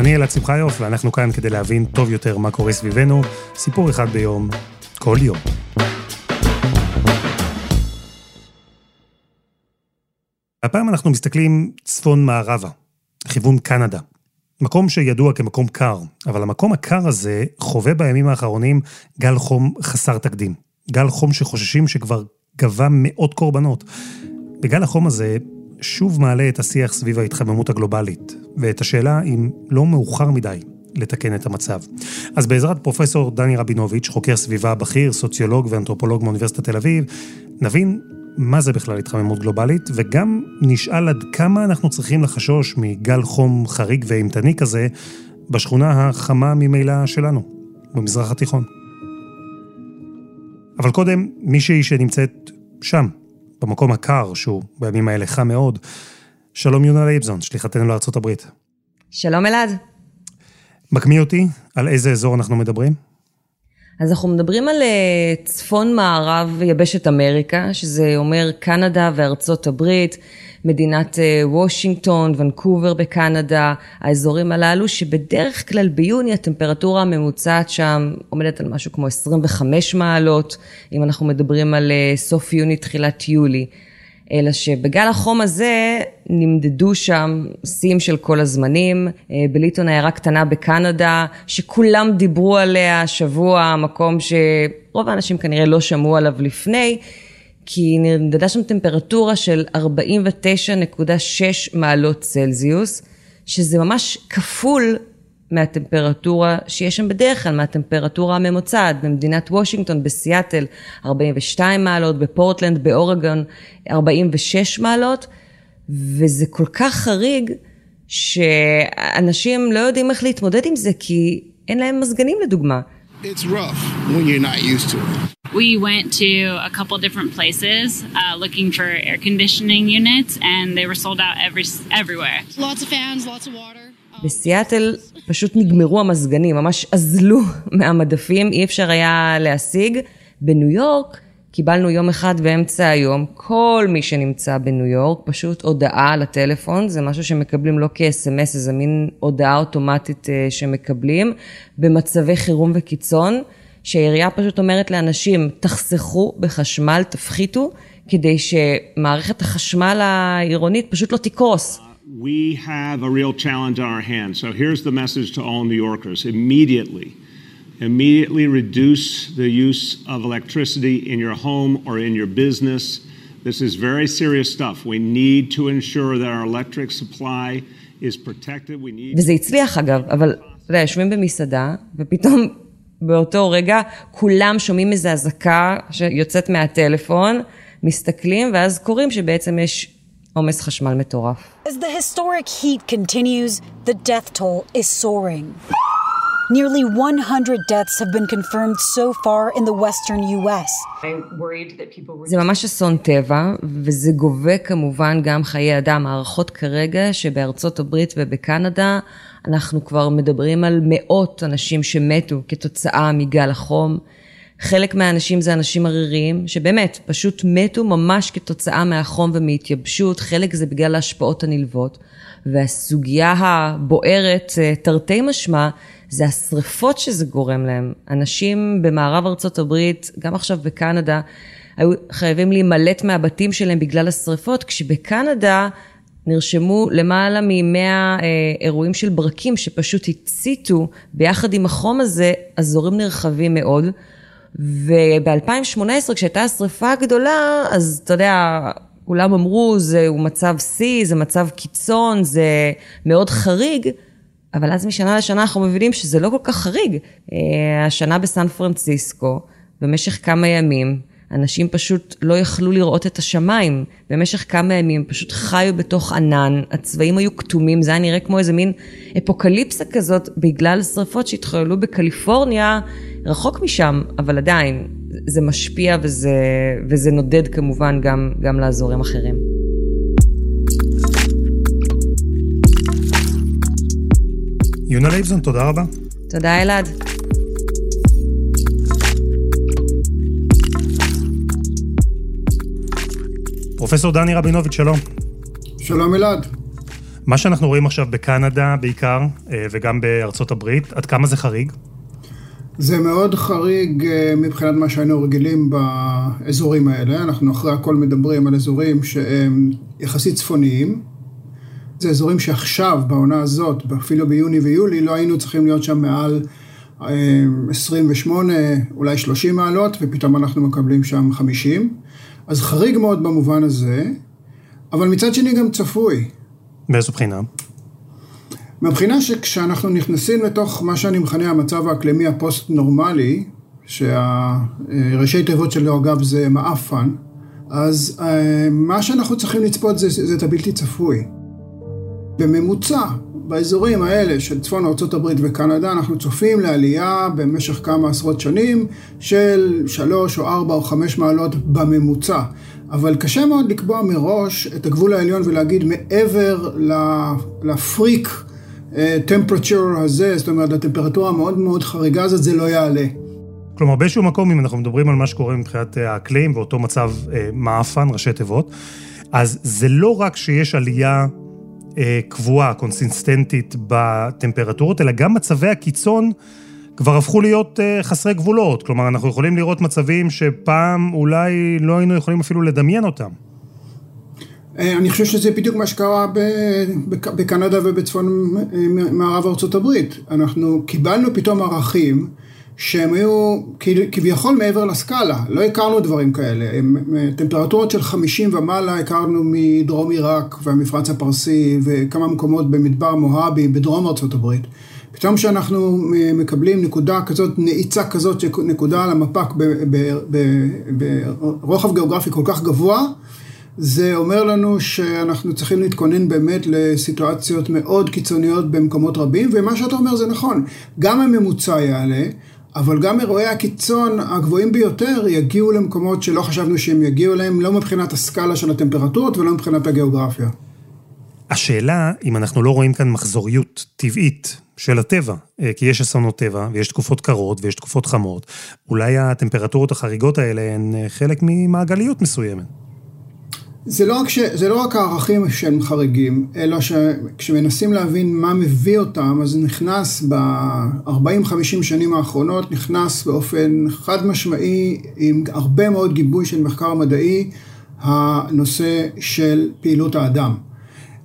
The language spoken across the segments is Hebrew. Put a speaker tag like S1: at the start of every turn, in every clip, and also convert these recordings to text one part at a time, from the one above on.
S1: אני אלעד שמחיוף, ואנחנו כאן כדי להבין טוב יותר מה קורה סביבנו, סיפור אחד ביום, כל יום. הפעם אנחנו מסתכלים צפון-מערבה, לכיוון קנדה. מקום שידוע כמקום קר, אבל המקום הקר הזה חווה בימים האחרונים גל חום חסר תקדים. גל חום שחוששים שכבר גבה מאות קורבנות. בגל החום הזה שוב מעלה את השיח סביב ההתחממות הגלובלית, ואת השאלה אם לא מאוחר מדי לתקן את המצב. אז בעזרת פרופסור דני רבינוביץ', חוקר סביבה בכיר, סוציולוג ואנתרופולוג מאוניברסיטת תל אביב, נבין מה זה בכלל התחממות גלובלית, וגם נשאל עד כמה אנחנו צריכים לחשוש מגל חום חריג ואימתני כזה בשכונה החמה ממילא שלנו, במזרח התיכון. אבל קודם, מישהי שנמצאת שם, במקום הקר, שהוא בימים האלה חם מאוד. שלום יונה לייבזון, שליחתנו לארצות הברית.
S2: שלום אלעד.
S1: מקמיא אותי, על איזה אזור אנחנו מדברים?
S2: אז אנחנו מדברים על אה, צפון מערב יבשת אמריקה, שזה אומר קנדה וארצות הברית, מדינת אה, וושינגטון, ונקובר בקנדה, האזורים הללו, שבדרך כלל ביוני הטמפרטורה הממוצעת שם עומדת על משהו כמו 25 מעלות, אם אנחנו מדברים על אה, סוף יוני, תחילת יולי. אלא שבגל החום הזה נמדדו שם שיאים של כל הזמנים. אה, בליטון עיירה קטנה בקנדה, שכולם דיברו עליה השבוע, מקום שרוב האנשים כנראה לא שמעו עליו לפני, כי נמדדה שם טמפרטורה של 49.6 מעלות צלזיוס, שזה ממש כפול מהטמפרטורה שיש שם בדרך כלל, מהטמפרטורה הממוצעת במדינת וושינגטון, בסיאטל 42 מעלות, בפורטלנד, באורגון 46 מעלות, וזה כל כך חריג שאנשים לא יודעים איך להתמודד עם זה, כי אין להם מזגנים לדוגמה. It's rough when you're not used to it.
S3: We went to a couple different places uh, looking for air conditioning units, and they were sold out every, everywhere.
S2: Lots of fans, lots of water. בסיאטל פשוט נגמרו המזגנים, ממש אזלו מהמדפים, אי אפשר היה להשיג. בניו יורק קיבלנו יום אחד באמצע היום, כל מי שנמצא בניו יורק, פשוט הודעה לטלפון, זה משהו שמקבלים לא כ-SMS, זה מין הודעה אוטומטית אה, שמקבלים, במצבי חירום וקיצון, שהעירייה פשוט אומרת לאנשים, תחסכו בחשמל, תפחיתו, כדי שמערכת החשמל העירונית פשוט לא תקרוס. We have a real challenge on our hands. So here's the message to all New Yorkers immediately. Immediately reduce the use of electricity in your home or in your business. This is very serious stuff. We need to ensure that our electric supply is protected. We need... וזה הצליח אגב, אבל אתה יודע, יושבים במסעדה, ופתאום באותו רגע כולם שומעים איזו אזעקה שיוצאת מהטלפון, מסתכלים, ואז קוראים שבעצם יש עומס חשמל מטורף. As the historic heat continues, the death toll is soaring. Nearly 100 deaths have been confirmed so far in the western US. זה ממש אסון טבע, וזה גובה כמובן גם חיי אדם. הערכות כרגע שבארצות הברית ובקנדה אנחנו כבר מדברים על מאות אנשים שמתו כתוצאה מגל החום. חלק מהאנשים זה אנשים עריריים, שבאמת, פשוט מתו ממש כתוצאה מהחום ומהתייבשות, חלק זה בגלל ההשפעות הנלוות. והסוגיה הבוערת, אה, תרתי משמע, זה השריפות שזה גורם להם. אנשים במערב ארצות הברית, גם עכשיו בקנדה, היו חייבים להימלט מהבתים שלהם בגלל השריפות, כשבקנדה נרשמו למעלה מ-100 אה, אירועים של ברקים שפשוט הציתו ביחד עם החום הזה אזורים נרחבים מאוד. וב-2018 כשהייתה השריפה הגדולה, אז אתה יודע, כולם אמרו, זהו מצב שיא, זה מצב קיצון, זה מאוד חריג, אבל אז משנה לשנה אנחנו מבינים שזה לא כל כך חריג. אה, השנה בסן פרנסיסקו, במשך כמה ימים, אנשים פשוט לא יכלו לראות את השמיים. במשך כמה ימים פשוט חיו בתוך ענן, הצבעים היו כתומים, זה היה נראה כמו איזה מין אפוקליפסה כזאת בגלל שרפות שהתחוללו בקליפורניה, רחוק משם, אבל עדיין, זה משפיע וזה, וזה נודד כמובן גם, גם לאזורים אחרים.
S1: יונה לייבזון, תודה רבה.
S2: תודה אלעד.
S1: פרופסור דני רבינוביץ', שלום.
S4: שלום אלעד.
S1: מה שאנחנו רואים עכשיו בקנדה בעיקר, אה, וגם בארצות הברית, עד כמה זה חריג?
S4: זה מאוד חריג אה, מבחינת מה שהיינו רגילים באזורים האלה. אנחנו אחרי הכל מדברים על אזורים שהם יחסית צפוניים. זה אזורים שעכשיו, בעונה הזאת, אפילו ביוני ויולי, לא היינו צריכים להיות שם מעל 28, אה, אולי 30 מעלות, ופתאום אנחנו מקבלים שם 50. אז חריג מאוד במובן הזה, אבל מצד שני גם צפוי.
S1: באיזו בחינה?
S4: מהבחינה שכשאנחנו נכנסים לתוך מה שאני מכנה המצב האקלימי הפוסט-נורמלי, שהראשי תיבות שלו אגב זה מעפן, אז אה, מה שאנחנו צריכים לצפות זה, זה את הבלתי צפוי. בממוצע, באזורים האלה של צפון ארה"ב וקנדה, אנחנו צופים לעלייה במשך כמה עשרות שנים של שלוש או ארבע או חמש מעלות בממוצע. אבל קשה מאוד לקבוע מראש את הגבול העליון ולהגיד מעבר לפריק טמפרצ'ר אה, הזה, זאת אומרת, הטמפרטורה המאוד מאוד חריגה הזאת, זה לא יעלה.
S1: כלומר, באיזשהו מקום, אם אנחנו מדברים על מה שקורה מבחינת אה, האקלים ואותו מצב אה, מעפן, ראשי תיבות, אז זה לא רק שיש עלייה אה, קבועה, קונסיסטנטית בטמפרטורות, אלא גם מצבי הקיצון כבר הפכו להיות אה, חסרי גבולות. כלומר, אנחנו יכולים לראות מצבים שפעם אולי לא היינו יכולים אפילו לדמיין אותם.
S4: אה, אני חושב שזה בדיוק מה שקרה בקנדה ובצפון מערב ארצות הברית. אנחנו קיבלנו פתאום ערכים שהם היו כביכול מעבר לסקאלה, לא הכרנו דברים כאלה. טמפרטורות של 50 ומעלה הכרנו מדרום עיראק והמפרץ הפרסי וכמה מקומות במדבר מוהאבי בדרום ארצות הברית. פתאום כשאנחנו מקבלים נקודה כזאת, נעיצה כזאת, נקודה על המפק ברוחב גיאוגרפי כל כך גבוה, זה אומר לנו שאנחנו צריכים להתכונן באמת לסיטואציות מאוד קיצוניות במקומות רבים, ומה שאתה אומר זה נכון, גם הממוצע יעלה, אבל גם אירועי הקיצון הגבוהים ביותר יגיעו למקומות שלא חשבנו שהם יגיעו אליהם, לא מבחינת הסקאלה של הטמפרטורות ולא מבחינת הגיאוגרפיה.
S1: השאלה, אם אנחנו לא רואים כאן מחזוריות טבעית של הטבע, אה, כי יש אסונות טבע, ויש תקופות קרות, ויש תקופות חמות, אולי הטמפרטורות החריגות האלה הן אה, חלק ממעגליות מסוימת.
S4: זה לא, רק ש, זה לא רק הערכים שהם חריגים, אלא שכשמנסים להבין מה מביא אותם, אז נכנס ב-40-50 שנים האחרונות, נכנס באופן חד משמעי, עם הרבה מאוד גיבוי של מחקר מדעי, הנושא של פעילות האדם.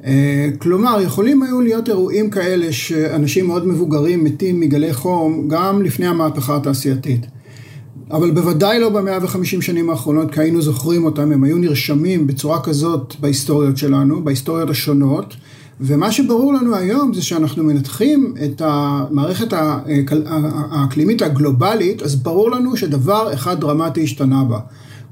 S4: אה, כלומר, יכולים היו להיות אירועים כאלה שאנשים מאוד מבוגרים מתים מגלי חום גם לפני המהפכה התעשייתית. אבל בוודאי לא במאה וחמישים שנים האחרונות, כי היינו זוכרים אותם, הם היו נרשמים בצורה כזאת בהיסטוריות שלנו, בהיסטוריות השונות, ומה שברור לנו היום זה שאנחנו מנתחים את המערכת האקלימית הגלובלית, אז ברור לנו שדבר אחד דרמטי השתנה בה.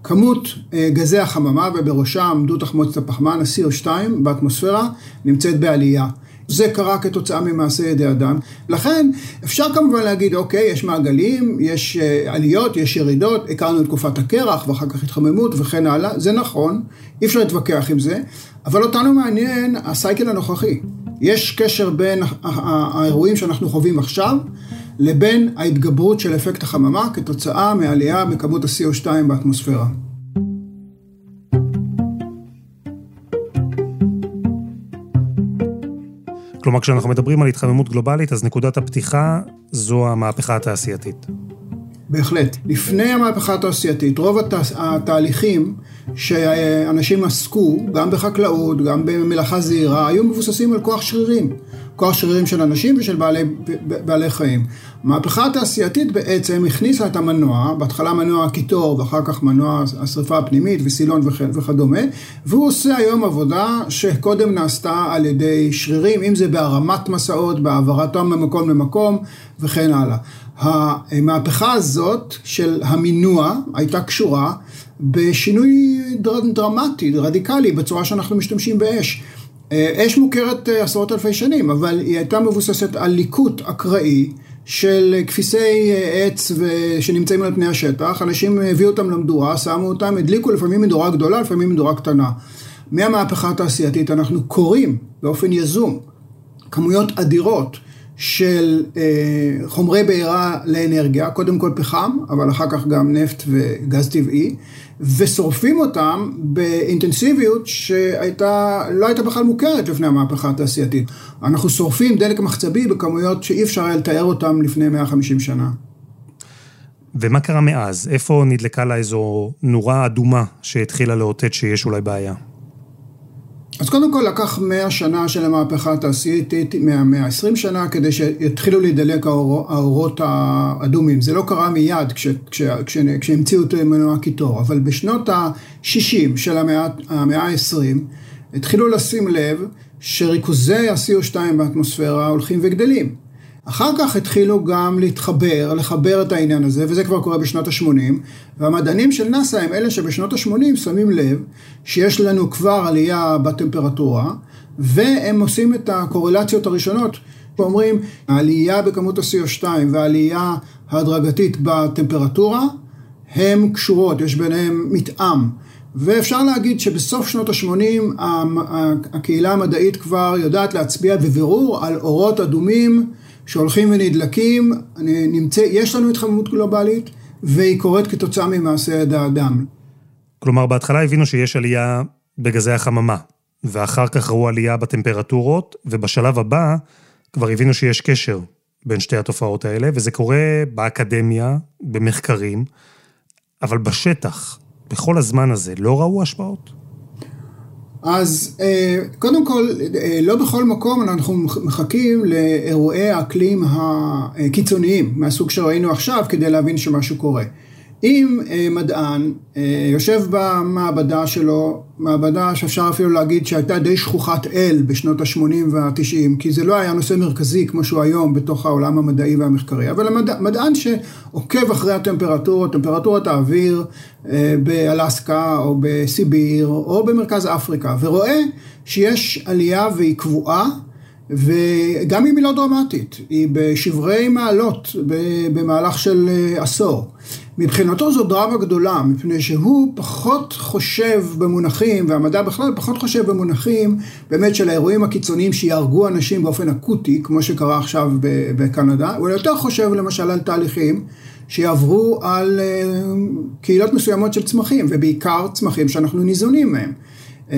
S4: כמות אה, גזי החממה ובראשם דו תחמוצת הפחמן, ה-CO2 באטמוספירה, נמצאת בעלייה. זה קרה כתוצאה ממעשה ידי אדם. לכן אפשר כמובן להגיד, אוקיי, יש מעגלים, יש אה, עליות, יש ירידות, הכרנו את תקופת הקרח ואחר כך התחממות וכן הלאה, זה נכון, אי אפשר להתווכח עם זה, אבל אותנו מעניין הסייקל הנוכחי. יש קשר בין האירועים שאנחנו חווים עכשיו לבין ההתגברות של אפקט החממה כתוצאה מעלייה בכמות ה-CO2 באטמוספירה.
S1: כלומר, כשאנחנו מדברים על התחממות גלובלית, אז נקודת הפתיחה זו המהפכה התעשייתית.
S4: בהחלט. לפני המהפכה התעשייתית, רוב התה, התהליכים שאנשים עסקו, גם בחקלאות, גם במלאכה זעירה, היו מבוססים על כוח שרירים. כוח שרירים של אנשים ושל בעלי, בעלי חיים. המהפכה התעשייתית בעצם הכניסה את המנוע, בהתחלה מנוע הקיטור ואחר כך מנוע השרפה הפנימית וסילון וכדומה, והוא עושה היום עבודה שקודם נעשתה על ידי שרירים, אם זה בהרמת מסעות, בהעברתם ממקום למקום וכן הלאה. המהפכה הזאת של המינוע הייתה קשורה בשינוי דרמטי, רדיקלי, בצורה שאנחנו משתמשים באש. אה, אש מוכרת אה, עשרות אלפי שנים, אבל היא הייתה מבוססת על ליקוט אקראי של כפיסי עץ שנמצאים על פני השטח, אנשים הביאו אותם למדורה, שמו אותם, הדליקו לפעמים מדורה גדולה, לפעמים מדורה קטנה. מהמהפכה התעשייתית אנחנו קוראים באופן יזום כמויות אדירות של אה, חומרי בעירה לאנרגיה, קודם כל פחם, אבל אחר כך גם נפט וגז טבעי, ושורפים אותם באינטנסיביות שהייתה, לא הייתה בכלל מוכרת לפני המהפכה התעשייתית. אנחנו שורפים דלק מחצבי בכמויות שאי אפשר היה לתאר אותם לפני 150 שנה.
S1: ומה קרה מאז? איפה נדלקה לה איזו נורה אדומה שהתחילה לאותת שיש אולי בעיה?
S4: אז קודם כל לקח מאה שנה של המהפכה התעשייתית, מאה עשרים שנה, כדי שיתחילו להידלק האור, האורות האדומים. זה לא קרה מיד כש, כש, כש, כשהמציאו את מנוע קיטור, אבל בשנות ה-60 של המאה ה-20 התחילו לשים לב שריכוזי ה-CO2 באטמוספירה הולכים וגדלים. אחר כך התחילו גם להתחבר, לחבר את העניין הזה, וזה כבר קורה בשנות ה-80, והמדענים של נאס"א הם אלה שבשנות ה-80 שמים לב שיש לנו כבר עלייה בטמפרטורה, והם עושים את הקורלציות הראשונות, ואומרים, העלייה בכמות ה-CO2 והעלייה ההדרגתית בטמפרטורה, הן קשורות, יש ביניהן מתאם. ואפשר להגיד שבסוף שנות ה-80 הקהילה המדעית כבר יודעת להצביע בבירור על אורות אדומים שהולכים ונדלקים, נמצא, יש לנו התחממות גלובלית, והיא קורית כתוצאה ממעשה ידי האדם.
S1: כלומר, בהתחלה הבינו שיש עלייה בגזי החממה, ואחר כך ראו עלייה בטמפרטורות, ובשלב הבא כבר הבינו שיש קשר בין שתי התופעות האלה, וזה קורה באקדמיה, במחקרים, אבל בשטח, בכל הזמן הזה, לא ראו השפעות?
S4: אז אה, קודם כל, אה, לא בכל מקום אנחנו מחכים לאירועי האקלים הקיצוניים מהסוג שראינו עכשיו כדי להבין שמשהו קורה. אם אה, מדען אה, יושב במעבדה שלו, מעבדה שאפשר אפילו להגיד שהייתה די שכוחת אל בשנות ה-80 וה-90, כי זה לא היה נושא מרכזי כמו שהוא היום בתוך העולם המדעי והמחקרי, אבל המדען שעוקב אחרי הטמפרטורות, טמפרטורת האוויר אה, באלסקה או בסיביר או במרכז אפריקה, ורואה שיש עלייה והיא קבועה, וגם אם היא לא דרמטית, היא בשברי מעלות במהלך של עשור. מבחינתו זו דרמה גדולה, מפני שהוא פחות חושב במונחים, והמדע בכלל פחות חושב במונחים באמת של האירועים הקיצוניים שיהרגו אנשים באופן אקוטי, כמו שקרה עכשיו בקנדה, הוא יותר חושב למשל על תהליכים שיעברו על אה, קהילות מסוימות של צמחים, ובעיקר צמחים שאנחנו ניזונים מהם. אה,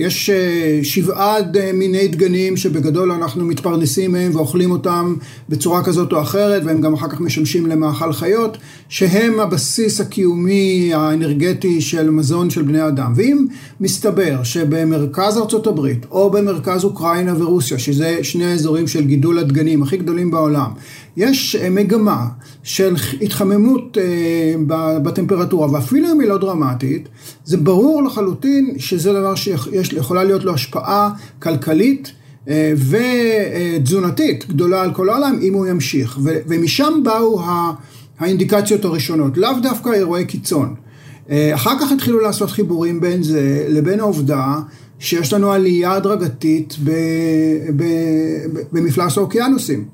S4: יש אה, שבעה מיני דגנים שבגדול אנחנו מתפרנסים מהם ואוכלים אותם בצורה כזאת או אחרת והם גם אחר כך משמשים למאכל חיות שהם הבסיס הקיומי האנרגטי של מזון של בני אדם. ואם מסתבר שבמרכז ארצות הברית או במרכז אוקראינה ורוסיה שזה שני האזורים של גידול הדגנים הכי גדולים בעולם יש אה, מגמה של התחממות אה, בטמפרטורה, ואפילו אם היא לא דרמטית, זה ברור לחלוטין שזה דבר שיכולה להיות לו השפעה כלכלית אה, ותזונתית גדולה על כל העולם אם הוא ימשיך. ומשם באו האינדיקציות הראשונות, לאו דווקא אירועי קיצון. אחר כך התחילו לעשות חיבורים בין זה לבין העובדה שיש לנו עלייה הדרגתית במפלס האוקיינוסים.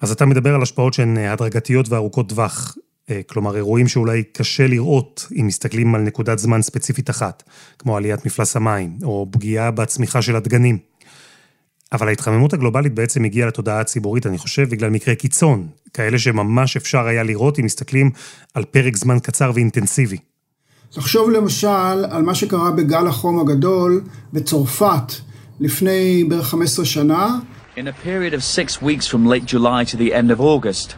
S1: אז אתה מדבר על השפעות שהן אה, הדרגתיות וארוכות טווח. אה, כלומר, אירועים שאולי קשה לראות אם מסתכלים על נקודת זמן ספציפית אחת, כמו עליית מפלס המים, או פגיעה בצמיחה של הדגנים. אבל ההתחממות הגלובלית בעצם הגיעה לתודעה הציבורית, אני חושב, בגלל מקרי קיצון, כאלה שממש אפשר היה לראות אם מסתכלים על פרק זמן קצר ואינטנסיבי.
S4: תחשוב למשל על מה שקרה בגל החום הגדול בצרפת לפני בערך 15 שנה,
S5: In a period of six weeks from late July to the end of August,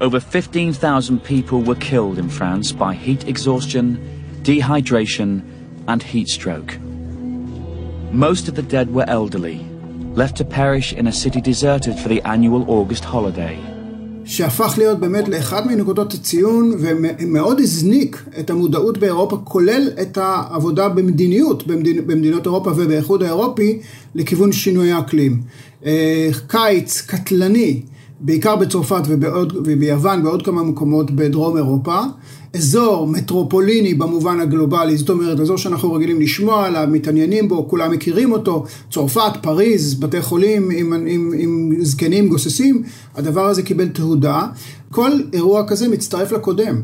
S5: over 15,000 people were killed in France by heat exhaustion, dehydration, and heat stroke. Most of the dead were elderly, left to perish in a city deserted for the annual August holiday.
S4: שהפך להיות באמת לאחד מנקודות הציון ומאוד הזניק את המודעות באירופה, כולל את העבודה במדיניות במדינ... במדינות אירופה ובאיחוד האירופי לכיוון שינוי האקלים. אה, קיץ קטלני בעיקר בצרפת ובעוד, וביוון, בעוד כמה מקומות בדרום אירופה. אזור מטרופוליני במובן הגלובלי, זאת אומרת, אזור שאנחנו רגילים לשמוע עליו, מתעניינים בו, כולם מכירים אותו, צרפת, פריז, בתי חולים עם, עם, עם זקנים גוססים, הדבר הזה קיבל תהודה. כל אירוע כזה מצטרף לקודם,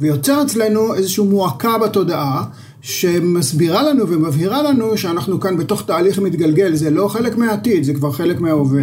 S4: ויוצר אצלנו איזושהי מועקה בתודעה. שמסבירה לנו ומבהירה לנו שאנחנו כאן בתוך תהליך מתגלגל, זה לא חלק מהעתיד, זה כבר חלק מההווה.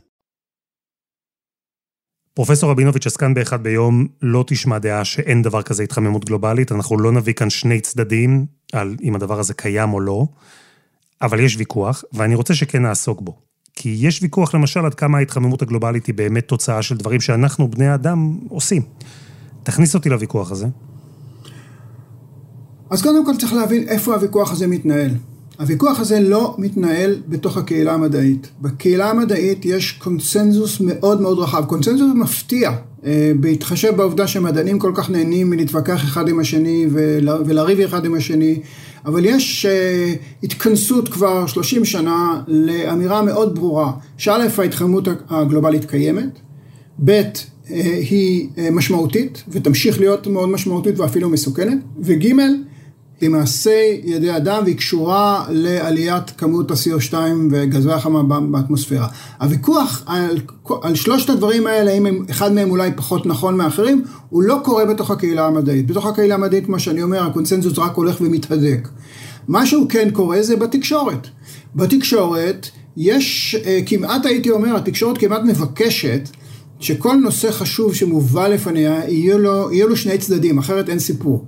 S1: פרופסור רבינוביץ' עסקן באחד ביום, לא תשמע דעה שאין דבר כזה התחממות גלובלית, אנחנו לא נביא כאן שני צדדים על אם הדבר הזה קיים או לא, אבל יש ויכוח, ואני רוצה שכן נעסוק בו. כי יש ויכוח למשל עד כמה ההתחממות הגלובלית היא באמת תוצאה של דברים שאנחנו, בני האדם, עושים. תכניס אותי לוויכוח הזה.
S4: אז קודם כל צריך להבין איפה הוויכוח הזה מתנהל. הוויכוח הזה לא מתנהל בתוך הקהילה המדעית. בקהילה המדעית יש קונסנזוס מאוד מאוד רחב, קונסנזוס מפתיע, אה, בהתחשב בעובדה שמדענים כל כך נהנים מלהתווכח אחד עם השני ולריב אחד עם השני, אבל יש אה, התכנסות כבר 30 שנה לאמירה מאוד ברורה, שא' ההתחממות הגלובלית קיימת, ב' אה, היא משמעותית ותמשיך להיות מאוד משמעותית ואפילו מסוכנת, וג' היא מעשה ידי אדם והיא קשורה לעליית כמות ה-CO2 וגזי החמה באטמוספירה. הוויכוח על, על שלושת הדברים האלה, אם אחד מהם אולי פחות נכון מאחרים, הוא לא קורה בתוך הקהילה המדעית. בתוך הקהילה המדעית, כמו שאני אומר, הקונצנזוס רק הולך ומתהדק. מה שהוא כן קורה זה בתקשורת. בתקשורת יש אה, כמעט, הייתי אומר, התקשורת כמעט מבקשת שכל נושא חשוב שמובא לפניה, יהיו לו, יהיו לו שני צדדים, אחרת אין סיפור.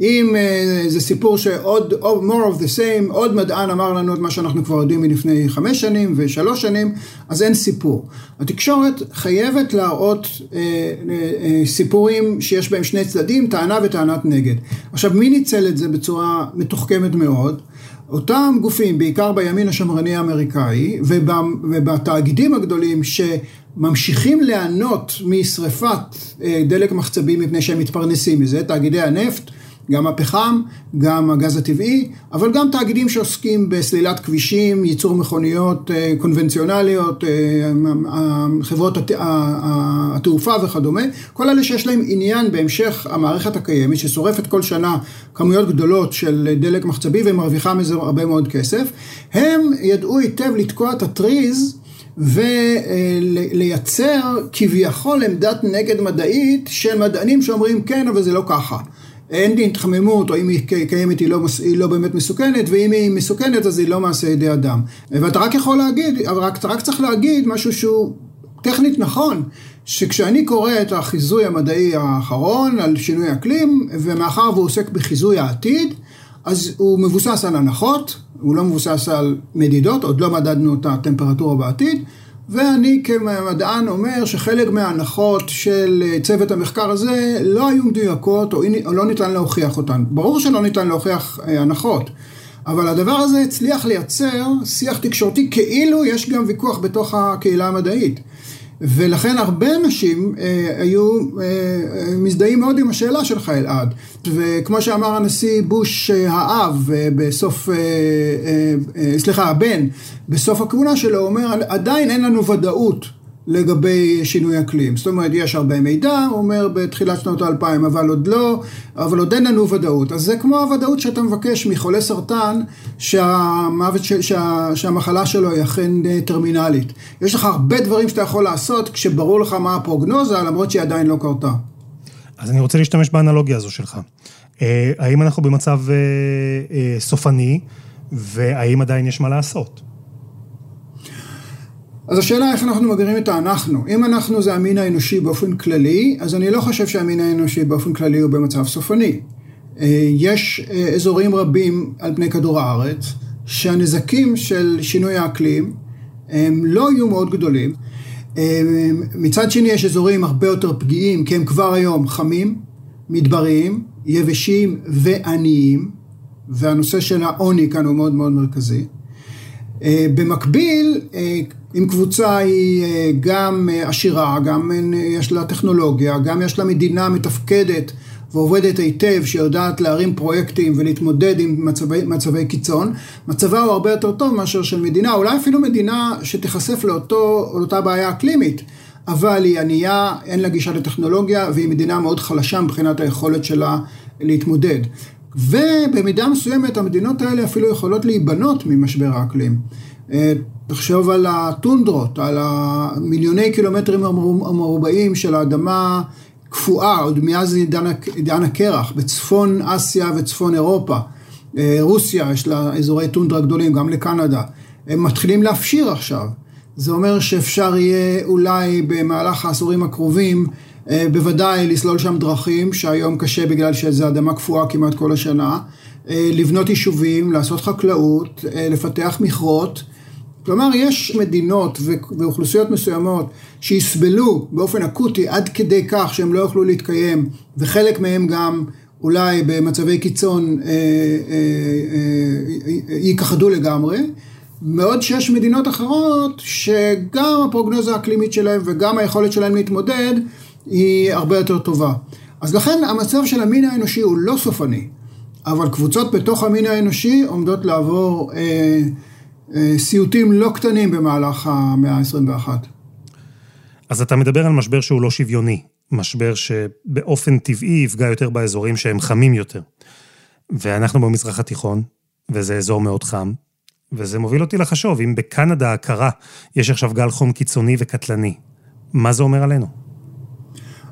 S4: אם uh, זה סיפור שעוד, more of the same, עוד מדען אמר לנו את מה שאנחנו כבר יודעים מלפני חמש שנים ושלוש שנים, אז אין סיפור. התקשורת חייבת להראות uh, uh, uh, סיפורים שיש בהם שני צדדים, טענה וטענת נגד. עכשיו, מי ניצל את זה בצורה מתוחכמת מאוד? אותם גופים, בעיקר בימין השמרני האמריקאי ובתאגידים הגדולים שממשיכים ליהנות משרפת דלק מחצבים מפני שהם מתפרנסים מזה, תאגידי הנפט, גם הפחם, גם הגז הטבעי, אבל גם תאגידים שעוסקים בסלילת כבישים, ייצור מכוניות אה, קונבנציונליות, אה, חברות התעופה וכדומה, כל אלה שיש להם עניין בהמשך המערכת הקיימת, ששורפת כל שנה כמויות גדולות של דלק מחצבי ומרוויחה מזה הרבה מאוד כסף, הם ידעו היטב לתקוע את הטריז ולייצר כביכול עמדת נגד מדעית של מדענים שאומרים כן אבל זה לא ככה. אין התחממות, או אם היא קיימת היא לא, היא לא באמת מסוכנת, ואם היא מסוכנת אז היא לא מעשה ידי אדם. ואתה רק יכול להגיד, אבל רק, אתה רק צריך להגיד משהו שהוא טכנית נכון, שכשאני קורא את החיזוי המדעי האחרון על שינוי אקלים, ומאחר והוא עוסק בחיזוי העתיד, אז הוא מבוסס על הנחות, הוא לא מבוסס על מדידות, עוד לא מדדנו את הטמפרטורה בעתיד, ואני כמדען אומר שחלק מההנחות של צוות המחקר הזה לא היו מדויקות או לא ניתן להוכיח אותן. ברור שלא ניתן להוכיח אה, הנחות, אבל הדבר הזה הצליח לייצר שיח תקשורתי כאילו יש גם ויכוח בתוך הקהילה המדעית. ולכן הרבה אנשים אה, היו אה, אה, מזדהים מאוד עם השאלה שלך אלעד. וכמו שאמר הנשיא בוש אה, האב אה, בסוף, אה, אה, אה, סליחה, הבן, בסוף הכהונה שלו, אומר, עדיין אין לנו ודאות לגבי שינוי אקלים. זאת אומרת, יש הרבה מידע, הוא אומר בתחילת שנות האלפיים, אבל עוד לא, אבל עוד אין לנו ודאות. אז זה כמו הוודאות שאתה מבקש מחולה סרטן, שהמוות, שה, שהמחלה שלו היא אכן אה, טרמינלית. יש לך הרבה דברים שאתה יכול לעשות כשברור לך מה הפרוגנוזה, למרות שהיא עדיין לא קרתה.
S1: אז אני רוצה להשתמש באנלוגיה הזו שלך. אה, האם אנחנו במצב אה, סופני, והאם עדיין יש מה לעשות?
S4: אז השאלה איך אנחנו מגדירים את האנחנו. אם אנחנו זה המין האנושי באופן כללי, אז אני לא חושב שהמין האנושי באופן כללי הוא במצב סופני. אה, יש אה, אזורים רבים על פני כדור הארץ, שהנזקים של שינוי האקלים הם לא יהיו מאוד גדולים. מצד שני יש אזורים הרבה יותר פגיעים, כי הם כבר היום חמים, מדבריים, יבשים ועניים, והנושא של העוני כאן הוא מאוד מאוד מרכזי. במקביל, אם קבוצה היא גם עשירה, גם יש לה טכנולוגיה, גם יש לה מדינה מתפקדת ועובדת היטב, שיודעת להרים פרויקטים ולהתמודד עם מצבי, מצבי קיצון, מצבה הוא הרבה יותר טוב מאשר של מדינה, אולי אפילו מדינה שתיחשף לאותו, לאותה בעיה אקלימית, אבל היא ענייה, אין לה גישה לטכנולוגיה, והיא מדינה מאוד חלשה מבחינת היכולת שלה להתמודד. ובמידה מסוימת המדינות האלה אפילו יכולות להיבנות ממשבר האקלים. אה, תחשוב על הטונדרות, על המיליוני קילומטרים המרובעים של האדמה קפואה, עוד מאז עידן הקרח, בצפון אסיה וצפון אירופה. אה, רוסיה, יש לה אזורי טונדרה גדולים, גם לקנדה. הם מתחילים להפשיר עכשיו. זה אומר שאפשר יהיה אולי במהלך העשורים הקרובים, בוודאי לסלול שם דרכים, שהיום קשה בגלל שזו אדמה קפואה כמעט כל השנה, אה, לבנות יישובים, לעשות חקלאות, לפתח מכרות. כלומר, יש מדינות ואוכלוסיות מסוימות שיסבלו באופן אקוטי עד כדי כך שהם לא יוכלו להתקיים, וחלק מהם גם אולי במצבי קיצון אה, אה, אה, ייכחדו לגמרי. מאוד שיש מדינות אחרות שגם הפרוגנוזה האקלימית שלהם וגם היכולת שלהם להתמודד היא הרבה יותר טובה. אז לכן המצב של המין האנושי הוא לא סופני, אבל קבוצות בתוך המין האנושי עומדות לעבור אה, אה, סיוטים לא קטנים במהלך המאה ה-21.
S1: אז אתה מדבר על משבר שהוא לא שוויוני, משבר שבאופן טבעי יפגע יותר באזורים שהם חמים יותר. ואנחנו במזרח התיכון, וזה אזור מאוד חם, וזה מוביל אותי לחשוב, אם בקנדה הקרה יש עכשיו גל חום קיצוני וקטלני, מה זה אומר עלינו?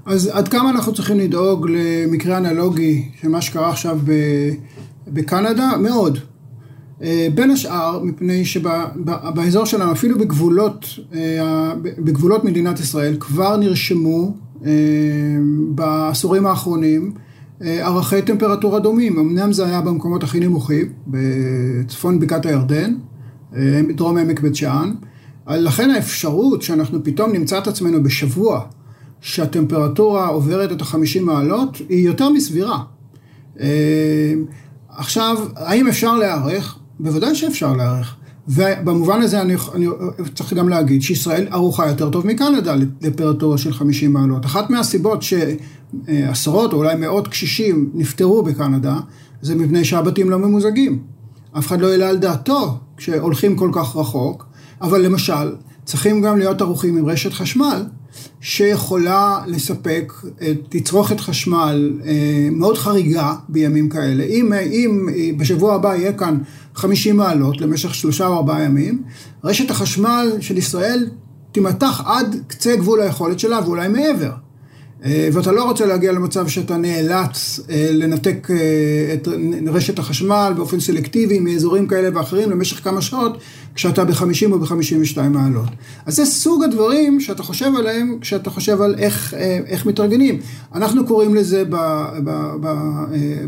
S4: אז עד כמה אנחנו צריכים לדאוג למקרה אנלוגי של מה שקרה עכשיו בקנדה? מאוד. אה, בין השאר, מפני שבאזור שלנו, אפילו בגבולות, אה, בגבולות מדינת ישראל, כבר נרשמו אה, בעשורים האחרונים ערכי טמפרטורה דומים. אמנם זה היה במקומות הכי נמוכים, בצפון בקעת הירדן, דרום עמק בית שאן. לכן האפשרות שאנחנו פתאום נמצא את עצמנו בשבוע שהטמפרטורה עוברת את החמישים מעלות, היא יותר מסבירה. עכשיו, האם אפשר להיערך? בוודאי שאפשר להיערך. ובמובן הזה אני, אני צריך גם להגיד שישראל ערוכה יותר טוב מקנדה לטמפרטורה של 50 מעלות. אחת מהסיבות שעשרות או אולי מאות קשישים נפטרו בקנדה, זה מפני שהבתים לא ממוזגים. אף אחד לא העלה על דעתו כשהולכים כל כך רחוק, אבל למשל, צריכים גם להיות ערוכים עם רשת חשמל, שיכולה לספק תצרוכת חשמל אה, מאוד חריגה בימים כאלה. אם, אם בשבוע הבא יהיה כאן 50 מעלות למשך שלושה או ארבעה ימים, רשת החשמל של ישראל תימתח עד קצה גבול היכולת שלה ואולי מעבר. אה, ואתה לא רוצה להגיע למצב שאתה נאלץ אה, לנתק אה, את רשת החשמל באופן סלקטיבי מאזורים כאלה ואחרים למשך כמה שעות, כשאתה ב-50 או ב-52 מעלות. אז זה סוג הדברים שאתה חושב עליהם כשאתה חושב על איך, איך מתארגנים. אנחנו קוראים לזה ב, ב, ב,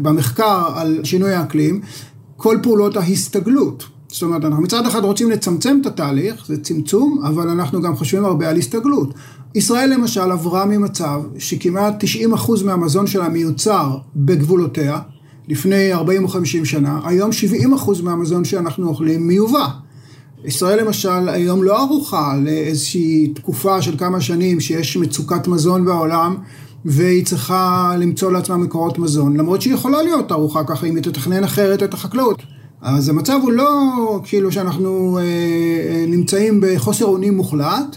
S4: במחקר על שינוי האקלים, כל פעולות ההסתגלות. זאת אומרת, אנחנו מצד אחד רוצים לצמצם את התהליך, זה צמצום, אבל אנחנו גם חושבים הרבה על הסתגלות. ישראל למשל עברה ממצב שכמעט 90% מהמזון שלה מיוצר בגבולותיה, לפני 40 או 50 שנה, היום 70% מהמזון שאנחנו אוכלים מיובא. ישראל למשל היום לא ערוכה לאיזושהי תקופה של כמה שנים שיש מצוקת מזון בעולם והיא צריכה למצוא לעצמה מקורות מזון, למרות שהיא יכולה להיות ערוכה ככה אם היא תתכנן אחרת את החקלאות. אז המצב הוא לא כאילו שאנחנו אה, אה נמצאים בחוסר אונים מוחלט,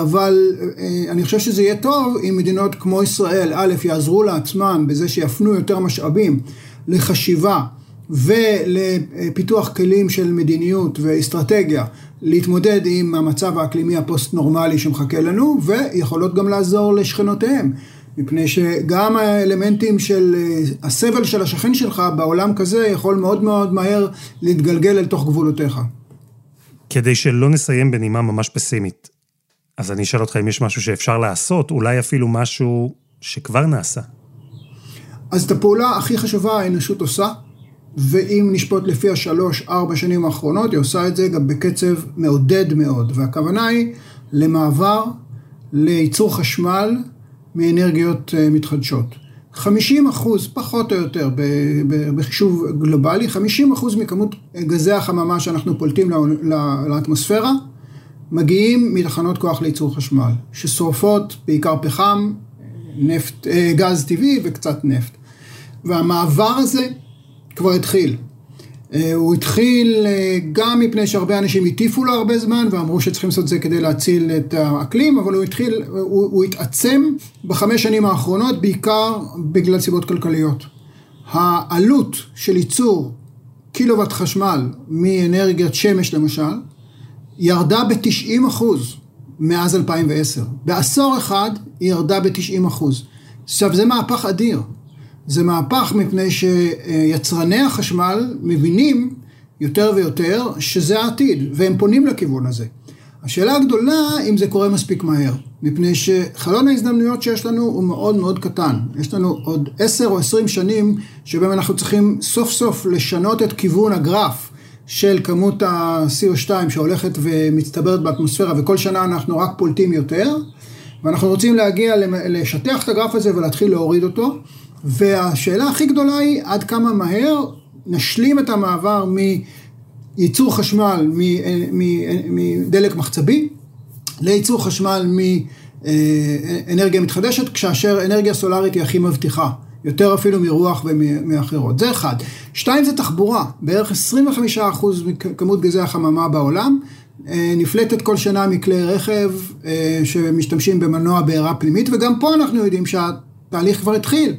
S4: אבל אה, אני חושב שזה יהיה טוב אם מדינות כמו ישראל, א', יעזרו לעצמן בזה שיפנו יותר משאבים לחשיבה ולפיתוח כלים של מדיניות ואסטרטגיה להתמודד עם המצב האקלימי הפוסט-נורמלי שמחכה לנו, ויכולות גם לעזור לשכנותיהם. מפני שגם האלמנטים של אה, הסבל של השכן שלך בעולם כזה יכול מאוד מאוד מהר להתגלגל אל תוך גבולותיך.
S1: כדי שלא נסיים בנימה ממש פסימית, אז אני אשאל אותך אם יש משהו שאפשר לעשות, אולי אפילו משהו שכבר נעשה.
S4: אז את הפעולה הכי חשובה האנושות עושה, ואם נשפוט לפי השלוש-ארבע שנים האחרונות, היא עושה את זה גם בקצב מעודד מאוד. והכוונה היא למעבר לייצור חשמל מאנרגיות אה, מתחדשות. 50 אחוז, פחות או יותר, בחישוב גלובלי, 50 אחוז מכמות גזי החממה שאנחנו פולטים לאטמוספירה, מגיעים מתחנות כוח לייצור חשמל, ששורפות בעיקר פחם, נפט, אה, גז טבעי וקצת נפט. והמעבר הזה כבר התחיל. אה, הוא התחיל אה, גם מפני שהרבה אנשים הטיפו לו הרבה זמן ואמרו שצריכים לעשות את זה כדי להציל את האקלים, אבל הוא התחיל, הוא, הוא התעצם בחמש שנים האחרונות בעיקר בגלל סיבות כלכליות. העלות של ייצור קילוואט חשמל מאנרגיית שמש למשל, ירדה ב-90 אחוז מאז 2010. בעשור אחד היא ירדה ב-90 אחוז. עכשיו זה מהפך אדיר. זה מהפך מפני שיצרני החשמל מבינים יותר ויותר שזה העתיד, והם פונים לכיוון הזה. השאלה הגדולה אם זה קורה מספיק מהר, מפני שחלון ההזדמנויות שיש לנו הוא מאוד מאוד קטן. יש לנו עוד עשר או עשרים שנים שבהם אנחנו צריכים סוף סוף לשנות את כיוון הגרף של כמות ה-CO2 שהולכת ומצטברת באטמוספירה וכל שנה אנחנו רק פולטים יותר ואנחנו רוצים להגיע, לשטח את הגרף הזה ולהתחיל להוריד אותו. והשאלה הכי גדולה היא עד כמה מהר נשלים את המעבר מייצור חשמל מדלק מחצבי לייצור חשמל מאנרגיה מתחדשת, כאשר אנרגיה סולארית היא הכי מבטיחה, יותר אפילו מרוח ומאחרות. זה אחד. שתיים זה תחבורה, בערך 25% מכמות גזי החממה בעולם אה, נפלטת כל שנה מכלי רכב אה, שמשתמשים במנוע בעירה פנימית, וגם פה אנחנו יודעים שהתהליך כבר התחיל.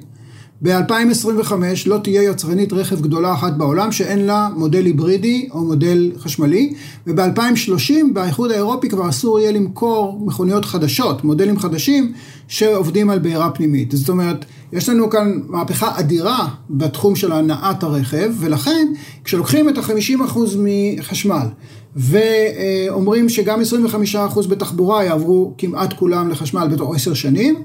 S4: ב-2025 לא תהיה יצרנית רכב גדולה אחת בעולם שאין לה מודל היברידי או מודל חשמלי, וב-2030 באיחוד האירופי כבר אסור יהיה למכור מכוניות חדשות, מודלים חדשים שעובדים על בעירה פנימית. זאת אומרת, יש לנו כאן מהפכה אדירה בתחום של הנעת הרכב, ולכן כשלוקחים את ה-50% מחשמל ואומרים שגם 25% בתחבורה יעברו כמעט כולם לחשמל בתוך עשר שנים,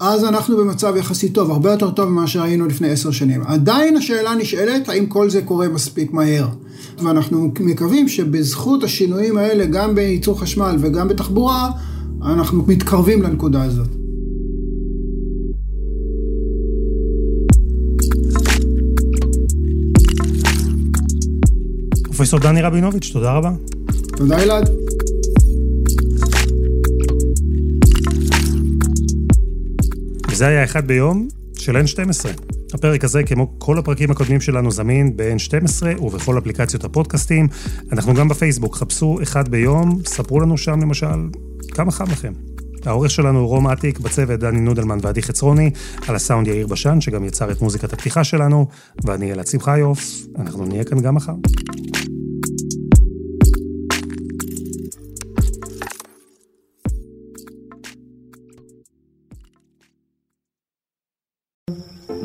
S4: אז אנחנו במצב יחסית טוב, הרבה יותר טוב ממה שהיינו לפני עשר שנים. עדיין השאלה נשאלת, האם כל זה קורה מספיק מהר? ואנחנו מקווים שבזכות השינויים האלה, גם בייצור חשמל וגם בתחבורה, אנחנו מתקרבים לנקודה הזאת.
S1: פרופסור דני רבינוביץ', תודה רבה.
S4: תודה אלעד.
S1: וזה היה אחד ביום של N12. הפרק הזה, כמו כל הפרקים הקודמים שלנו, זמין ב-N12 ובכל אפליקציות הפודקאסטים. אנחנו גם בפייסבוק, חפשו אחד ביום, ספרו לנו שם למשל כמה חם לכם. העורך שלנו הוא רום אטיק, בצוות דני נודלמן ועדי חצרוני, על הסאונד יאיר בשן, שגם יצר את מוזיקת הפתיחה שלנו, ואני אלעד שמחיוף, אנחנו נהיה כאן גם מחר.